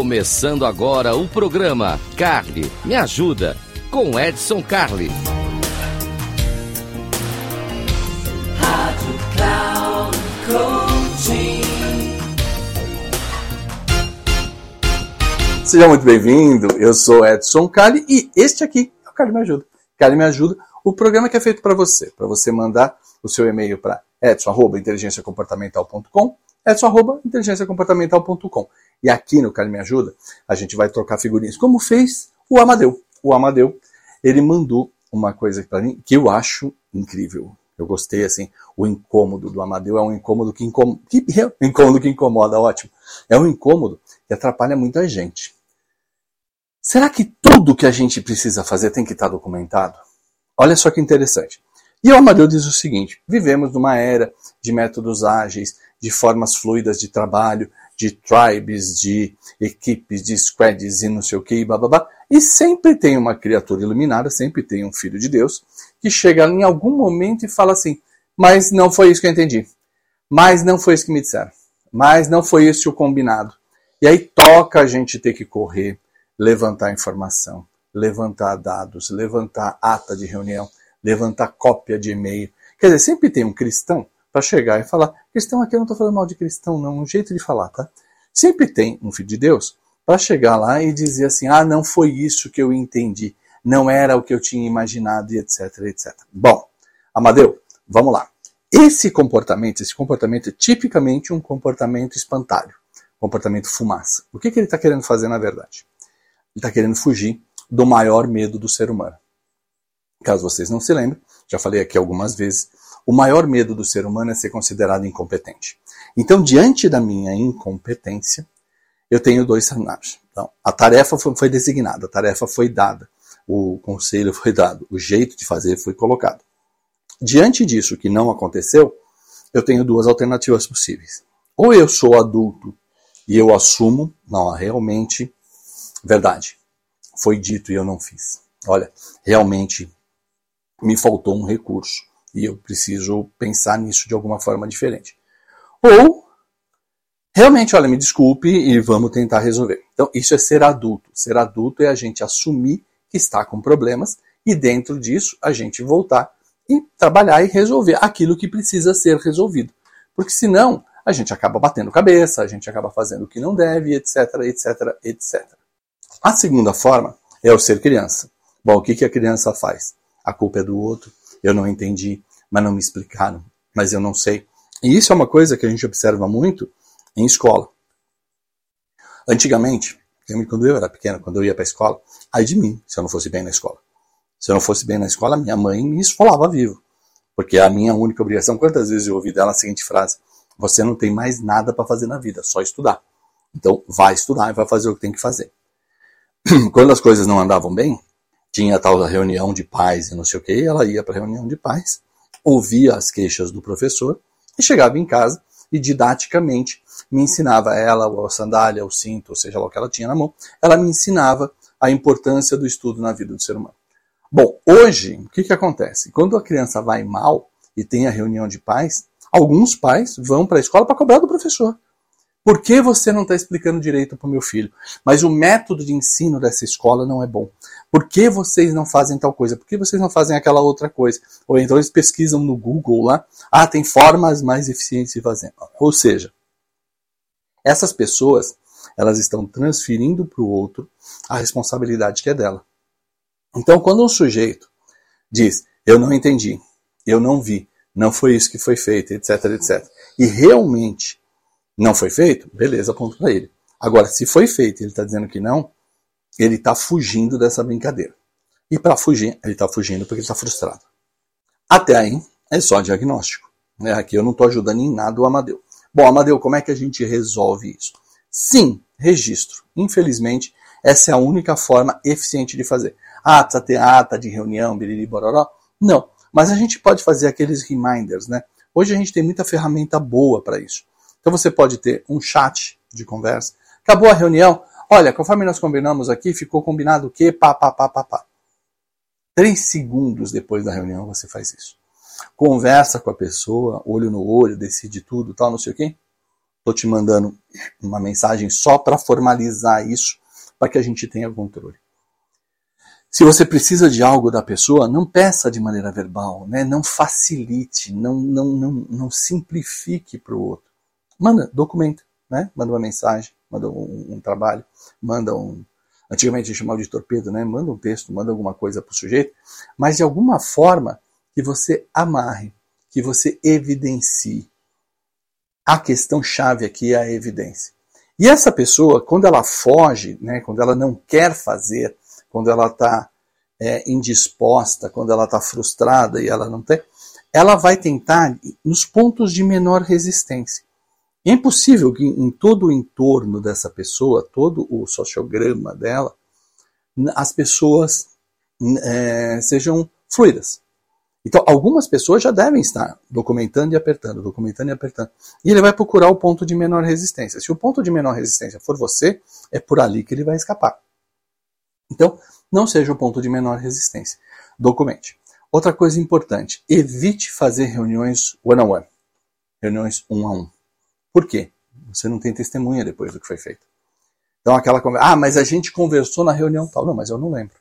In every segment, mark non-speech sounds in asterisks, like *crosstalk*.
Começando agora o programa Carly Me Ajuda, com Edson Carli. Rádio Cloud Seja muito bem-vindo, eu sou Edson Carli e este aqui é o Carli Me Ajuda. Carli Me Ajuda, o programa que é feito para você, para você mandar o seu e-mail para edson.inteligenciacomportamental.com edson.inteligenciacomportamental.com E aqui no Carli Me Ajuda, a gente vai trocar figurinhas, como fez o Amadeu. O Amadeu, ele mandou uma coisa para mim que eu acho incrível. Eu gostei, assim, o incômodo do Amadeu é um incômodo que, incom... que... *laughs* incômodo que incomoda, ótimo. É um incômodo que atrapalha muita gente. Será que tudo que a gente precisa fazer tem que estar documentado? Olha só que interessante. E o Amadeu diz o seguinte: vivemos numa era de métodos ágeis, de formas fluidas de trabalho, de tribes, de equipes, de squads e não sei o que, e bababá. E sempre tem uma criatura iluminada, sempre tem um filho de Deus, que chega em algum momento e fala assim: Mas não foi isso que eu entendi. Mas não foi isso que me disseram. Mas não foi isso o combinado. E aí toca a gente ter que correr, levantar informação, levantar dados, levantar ata de reunião, levantar cópia de e-mail. Quer dizer, sempre tem um cristão para chegar e falar: cristão aqui eu não estou falando mal de cristão, não, um jeito de falar, tá? Sempre tem um filho de Deus para chegar lá e dizer assim: ah, não foi isso que eu entendi, não era o que eu tinha imaginado, e etc, etc. Bom, Amadeu, vamos lá. Esse comportamento, esse comportamento é tipicamente um comportamento espantalho, comportamento fumaça. O que, que ele está querendo fazer na verdade? Ele está querendo fugir do maior medo do ser humano. Caso vocês não se lembrem, já falei aqui algumas vezes, o maior medo do ser humano é ser considerado incompetente. Então, diante da minha incompetência, eu tenho dois cenários. Então, a tarefa foi, foi designada, a tarefa foi dada, o conselho foi dado, o jeito de fazer foi colocado. Diante disso que não aconteceu, eu tenho duas alternativas possíveis. Ou eu sou adulto e eu assumo, não, realmente Verdade. Foi dito e eu não fiz. Olha, realmente me faltou um recurso e eu preciso pensar nisso de alguma forma diferente. Ou, realmente, olha, me desculpe e vamos tentar resolver. Então, isso é ser adulto. Ser adulto é a gente assumir que está com problemas e, dentro disso, a gente voltar e trabalhar e resolver aquilo que precisa ser resolvido. Porque senão, a gente acaba batendo cabeça, a gente acaba fazendo o que não deve, etc, etc, etc. A segunda forma é o ser criança. Bom, o que, que a criança faz? A culpa é do outro, eu não entendi, mas não me explicaram, mas eu não sei. E isso é uma coisa que a gente observa muito em escola. Antigamente, quando eu era pequeno, quando eu ia para a escola, ai de mim, se eu não fosse bem na escola. Se eu não fosse bem na escola, minha mãe me esfolava vivo. Porque a minha única obrigação, quantas vezes eu ouvi dela a seguinte frase: Você não tem mais nada para fazer na vida, só estudar. Então, vai estudar e vai fazer o que tem que fazer. *clears throat* quando as coisas não andavam bem, tinha a tal da reunião de pais e não sei o que, ela ia para a reunião de pais, ouvia as queixas do professor e chegava em casa e didaticamente me ensinava ela, a sandália, o cinto, ou seja lá o que ela tinha na mão, ela me ensinava a importância do estudo na vida do ser humano. Bom, hoje, o que, que acontece? Quando a criança vai mal e tem a reunião de pais, alguns pais vão para a escola para cobrar do professor. Por que você não está explicando direito para o meu filho? Mas o método de ensino dessa escola não é bom. Por que vocês não fazem tal coisa? Por que vocês não fazem aquela outra coisa? Ou então eles pesquisam no Google lá, ah, tem formas mais eficientes de fazer. Ou seja, essas pessoas, elas estão transferindo para o outro a responsabilidade que é dela. Então, quando um sujeito diz, eu não entendi, eu não vi, não foi isso que foi feito, etc, etc, e realmente não foi feito? Beleza, ponto para ele. Agora, se foi feito e ele está dizendo que não, ele está fugindo dessa brincadeira. E para fugir, ele está fugindo porque está frustrado. Até aí, é só diagnóstico. Né? Aqui eu não estou ajudando em nada o Amadeu. Bom, Amadeu, como é que a gente resolve isso? Sim, registro. Infelizmente, essa é a única forma eficiente de fazer. Ah, precisa ter ata de reunião, biriri, bororó? Não. Mas a gente pode fazer aqueles reminders, né? Hoje a gente tem muita ferramenta boa para isso. Então você pode ter um chat de conversa. Acabou a reunião. Olha, conforme nós combinamos aqui, ficou combinado o quê? Pá, pá, pá, pá, pá. Três segundos depois da reunião você faz isso. Conversa com a pessoa, olho no olho, decide tudo, tal, não sei o quê. Estou te mandando uma mensagem só para formalizar isso, para que a gente tenha controle. Se você precisa de algo da pessoa, não peça de maneira verbal, né? não facilite, não, não, não, não simplifique para o outro. Manda, documenta, né? manda uma mensagem, manda um, um trabalho, manda um. Antigamente a chamava de torpedo, né? manda um texto, manda alguma coisa para o sujeito, mas de alguma forma que você amarre, que você evidencie. A questão chave aqui é a evidência. E essa pessoa, quando ela foge, né, quando ela não quer fazer, quando ela está é, indisposta, quando ela está frustrada e ela não tem, ela vai tentar nos pontos de menor resistência. E é impossível que em todo o entorno dessa pessoa, todo o sociograma dela, as pessoas é, sejam fluidas. Então, algumas pessoas já devem estar documentando e apertando, documentando e apertando. E ele vai procurar o ponto de menor resistência. Se o ponto de menor resistência for você, é por ali que ele vai escapar. Então, não seja o ponto de menor resistência. Documente. Outra coisa importante, evite fazer reuniões one-on-one. -on -one, reuniões um a um. Por quê? Você não tem testemunha depois do que foi feito. Então, aquela conversa, ah, mas a gente conversou na reunião tal. Não, mas eu não lembro.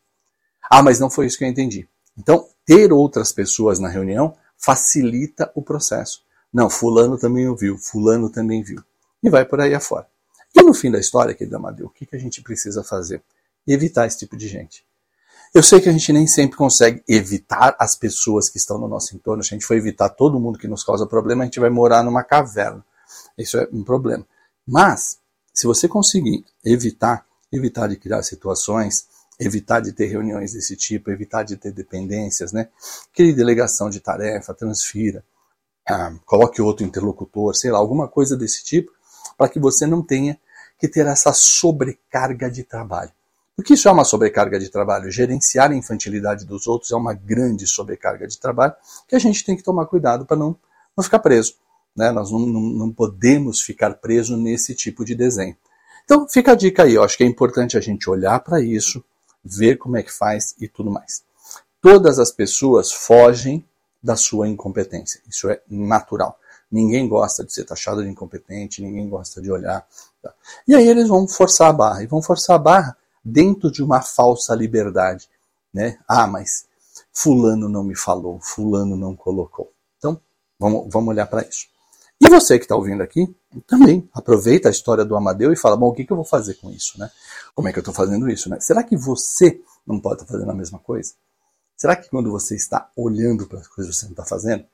Ah, mas não foi isso que eu entendi. Então, ter outras pessoas na reunião facilita o processo. Não, fulano também ouviu, fulano também viu. E vai por aí afora. E no fim da história, querido Amadeu, o que, que a gente precisa fazer? Evitar esse tipo de gente. Eu sei que a gente nem sempre consegue evitar as pessoas que estão no nosso entorno. Se a gente for evitar todo mundo que nos causa problema, a gente vai morar numa caverna. Isso é um problema. Mas, se você conseguir evitar, evitar de criar situações evitar de ter reuniões desse tipo, evitar de ter dependências, né? Crie delegação de tarefa, transfira, ah, coloque outro interlocutor, sei lá, alguma coisa desse tipo, para que você não tenha que ter essa sobrecarga de trabalho. Porque isso é uma sobrecarga de trabalho. Gerenciar a infantilidade dos outros é uma grande sobrecarga de trabalho que a gente tem que tomar cuidado para não, não ficar preso. Né? Nós não, não, não podemos ficar preso nesse tipo de desenho. Então fica a dica aí, eu acho que é importante a gente olhar para isso, ver como é que faz e tudo mais. Todas as pessoas fogem da sua incompetência. Isso é natural. Ninguém gosta de ser taxado de incompetente, ninguém gosta de olhar. Tá? E aí eles vão forçar a barra. E vão forçar a barra dentro de uma falsa liberdade. Né? Ah, mas fulano não me falou, fulano não colocou. Então, vamos, vamos olhar para isso. E você que está ouvindo aqui, também aproveita a história do Amadeu e fala, bom, o que, que eu vou fazer com isso, né? Como é que eu estou fazendo isso, né? Será que você não pode estar tá fazendo a mesma coisa? Será que quando você está olhando para as coisas você não está fazendo?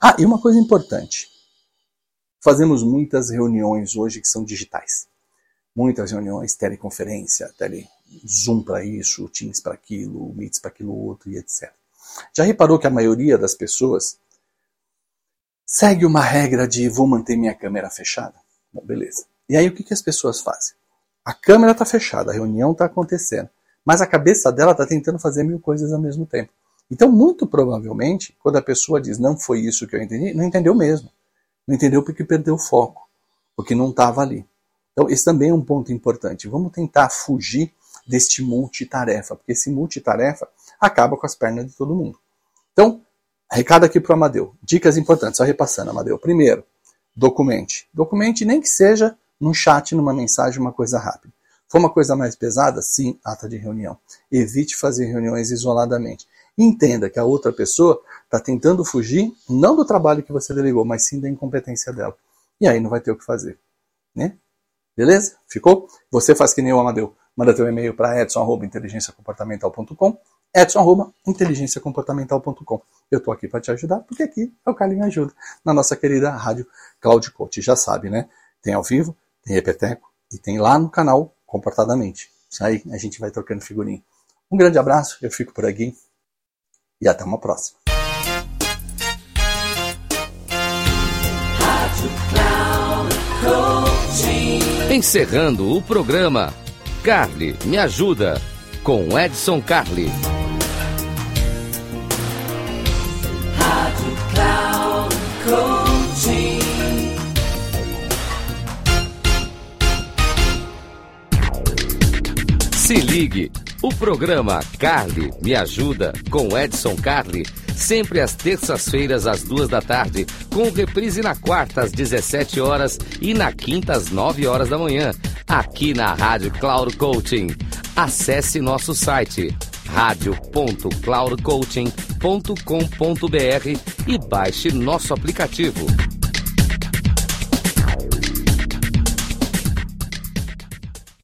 Ah, e uma coisa importante. Fazemos muitas reuniões hoje que são digitais. Muitas reuniões, teleconferência, tele Zoom para isso, Teams para aquilo, Meets para aquilo outro e etc. Já reparou que a maioria das pessoas segue uma regra de vou manter minha câmera fechada. Bom, beleza. E aí o que, que as pessoas fazem? A câmera está fechada, a reunião está acontecendo, mas a cabeça dela está tentando fazer mil coisas ao mesmo tempo. Então, muito provavelmente, quando a pessoa diz não foi isso que eu entendi, não entendeu mesmo. Não entendeu porque perdeu o foco, porque não estava ali. Então, esse também é um ponto importante. Vamos tentar fugir deste multitarefa, porque esse multitarefa acaba com as pernas de todo mundo. Então, Recado aqui para o Amadeu. Dicas importantes, só repassando, Amadeu. Primeiro, documente. Documente nem que seja num chat, numa mensagem, uma coisa rápida. For uma coisa mais pesada, sim, ata de reunião. Evite fazer reuniões isoladamente. Entenda que a outra pessoa está tentando fugir não do trabalho que você delegou, mas sim da incompetência dela. E aí não vai ter o que fazer. Né? Beleza? Ficou? Você faz que nem o Amadeu. Manda teu e-mail para edson.inteligenciacomportamental.com edson.inteligenciacomportamental.com. Eu estou aqui para te ajudar, porque aqui é o Carlinho Ajuda, na nossa querida rádio Cloud Coach. Já sabe, né? Tem ao vivo, tem repeteco e tem lá no canal Comportadamente. Isso aí, a gente vai trocando figurinha. Um grande abraço, eu fico por aqui e até uma próxima. Encerrando o programa, Carly me ajuda com Edson Carli. Ligue, o programa Carly Me Ajuda com Edson Carli sempre às terças-feiras às duas da tarde, com reprise na quarta às 17 horas e na quinta às 9 horas da manhã, aqui na Rádio Cloud Coaching. Acesse nosso site radio.cloudcoaching.com.br e baixe nosso aplicativo.